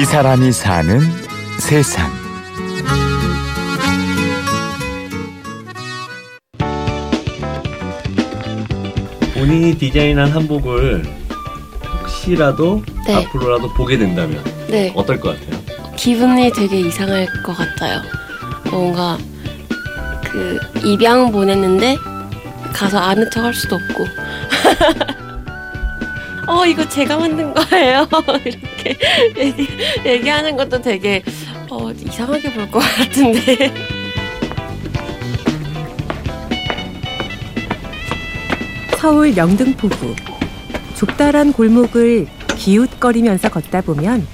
이 사람이 사는 세상. 본인이 디자인한 한복을 혹시라도 네. 앞으로라도 보게 된다면 네. 어떨 것 같아요? 기분이 되게 이상할 것 같아요. 뭔가 그 입양 보냈는데 가서 아는 척 할 수도 없고. 어 이거 제가 만든 거예요. 이렇게 얘기, 얘기하는 것도 되게 어, 이상하게 볼 것 같은데. 서울 영등포구 좁다란 골목을 기웃거리면서 걷다 보면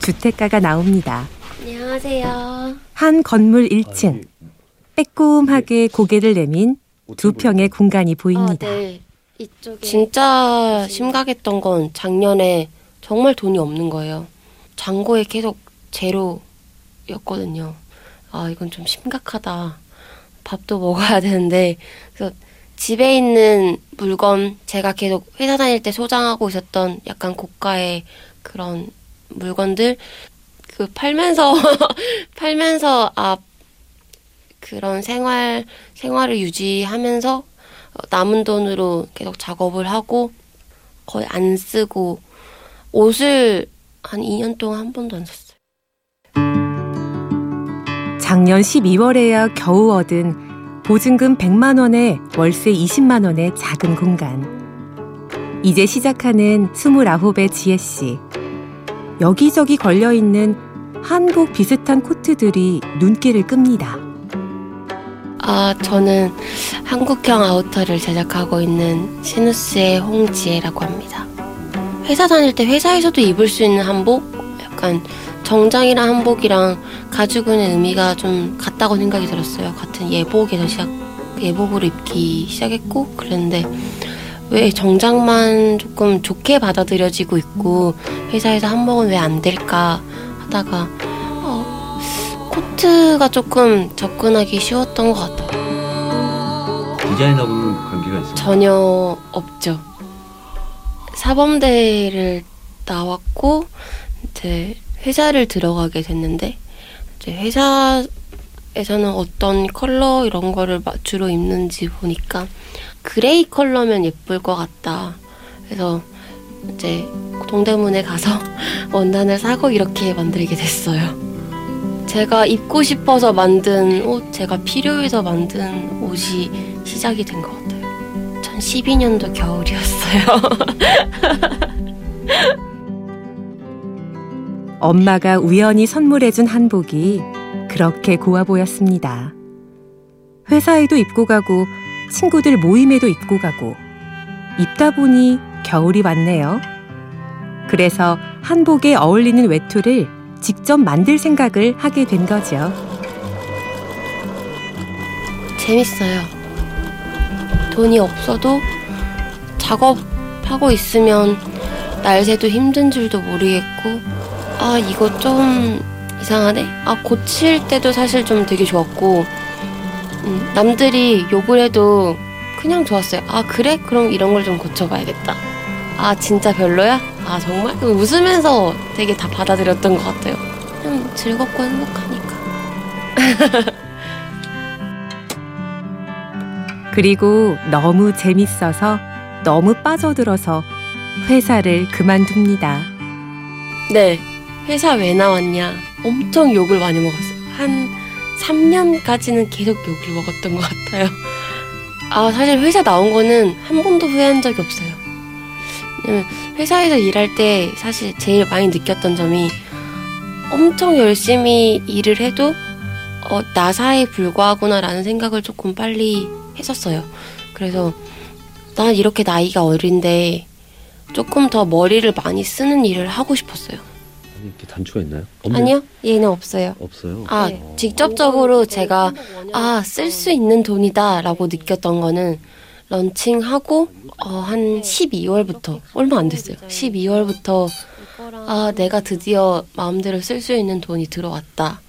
주택가가 나옵니다. 안녕하세요. 한 건물 1층 빼꼼하게 고개를 내민 두 평의 공간이 보입니다. 아, 네. 이쪽에 진짜 심각했던 건 작년에 정말 돈이 없는 거예요. 잔고에 계속 제로였거든요. 아 이건 좀 심각하다. 밥도 먹어야 되는데 그래서 집에 있는 물건 제가 계속 회사 다닐 때 소장하고 있었던 약간 고가의 그런 물건들 그 팔면서 팔면서 아 그런 생활 생활을 유지하면서 어, 남은 돈으로 계속 작업을 하고 거의 안 쓰고 옷을 한 2년 동안 한 번도 안 샀어요. 작년 12월에야 겨우 얻은 보증금 100만 원에 월세 20만 원의 작은 공간. 이제 시작하는 29의 지혜 씨. 여기저기 걸려 있는 한복 비슷한 코트들이 눈길을 끕니다. 아, 저는 한국형 아우터를 제작하고 있는 시누스의 홍지혜라고 합니다. 회사 다닐 때 회사에서도 입을 수 있는 한복? 약간 정장이랑 한복이랑 가지고는 의미가 좀 같다고 생각이 들었어요. 같은 예복에서 시작, 예복으로 입기 시작했고, 그랬는데, 왜 정장만 조금 좋게 받아들여지고 있고, 회사에서 한복은 왜 안 될까 하다가, 어, 코트가 조금 접근하기 쉬웠던 것 같아요. 디자인하고는 관계가 있어요? 전혀 없죠. 사범대를 나왔고 이제 회사를 들어가게 됐는데 이제 회사에서는 어떤 컬러 이런 거를 마- 주로 입는지 보니까 gray 컬러면 예쁠 것 같다. 그래서 이제 동대문에 가서 원단을 사고 이렇게 만들게 됐어요. 제가 입고 싶어서 만든 옷, 제가 필요해서 만든 옷이 시작이 된 것 같아요. 2012년도 겨울이었어요. 엄마가 우연히 선물해준 한복이 그렇게 고와 보였습니다. 회사에도 입고 가고 친구들 모임에도 입고 가고 입다 보니 겨울이 왔네요. 그래서 한복에 어울리는 외투를 직접 만들 생각을 하게 된 거죠. 재밌어요. 돈이 없어도 작업하고 있으면 날새도 힘든 줄도 모르겠고, 아, 이거 좀 이상하네? 아, 고칠 때도 사실 좀 되게 좋았고, 음, 남들이 욕을 해도 그냥 좋았어요. 아, 그래? 그럼 이런 걸 좀 고쳐봐야겠다. 아, 진짜 별로야? 아, 정말? 웃으면서 되게 다 받아들였던 것 같아요. 그냥 즐겁고 행복하니까. 그리고 너무 재밌어서 너무 빠져들어서 회사를 그만둡니다. 네. 회사 왜 나왔냐. 엄청 욕을 많이 먹었어요. 한 3년까지는 계속 욕을 먹었던 것 같아요. 아, 사실 회사 나온 거는 한 번도 후회한 적이 없어요. 회사에서 일할 때 사실 제일 많이 느꼈던 점이 엄청 열심히 일을 해도 어, 나사에 불과하구나라는 생각을 조금 빨리 했었어요. 그래서 난 이렇게 나이가 어린데 조금 더 머리를 많이 쓰는 일을 하고 싶었어요. 아니, 이렇게 단추가 있나요? 없네요? 아니요, 얘는 없어요. 없어요. 아, 어. 직접적으로 제가 아, 쓸 수 있는 돈이다라고 느꼈던 거는 런칭하고 어, 한 12월부터 얼마 안 됐어요. 12월부터 아, 내가 드디어 마음대로 쓸 수 있는 돈이 들어왔다.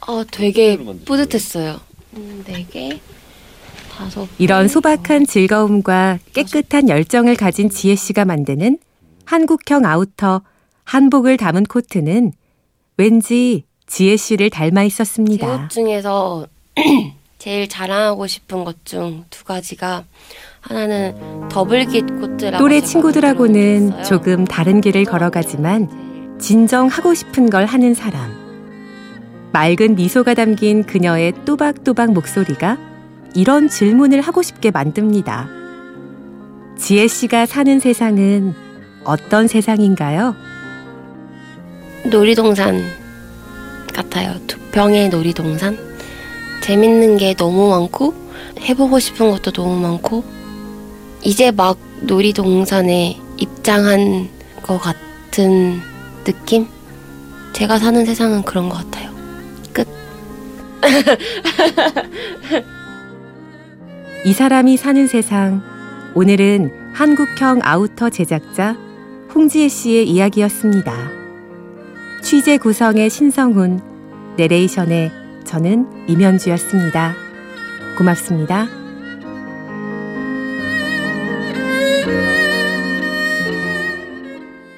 아, 되게 뿌듯했어요. 음, 네 개, 다섯. 이런 개. 소박한 즐거움과 깨끗한 열정을 가진 지혜 씨가 만드는 한국형 아우터 한복을 담은 코트는 왠지 지혜 씨를 닮아 있었습니다. 옷 중에서 제일 자랑하고 싶은 것 중 두 가지가 하나는 더블깃 코트라고 또래 친구들하고는. 조금 다른 길을 걸어가지만 제일 진정 하고 싶은 걸 하는 사람. 맑은 미소가 담긴 그녀의 또박또박 목소리가 이런 질문을 하고 싶게 만듭니다. 지혜 씨가 사는 세상은 어떤 세상인가요? 놀이동산 같아요. 두 평의 놀이동산. 재밌는 게 너무 많고 해보고 싶은 것도 너무 많고 이제 막 놀이동산에 입장한 것 같은 느낌? 제가 사는 세상은 그런 것 같아요. 끝. 이 사람이 사는 세상. 오늘은 한국형 아우터 제작자 홍지혜 씨의 이야기였습니다. 취재 구성의 신성훈, 내레이션의 저는 임현주였습니다. 고맙습니다.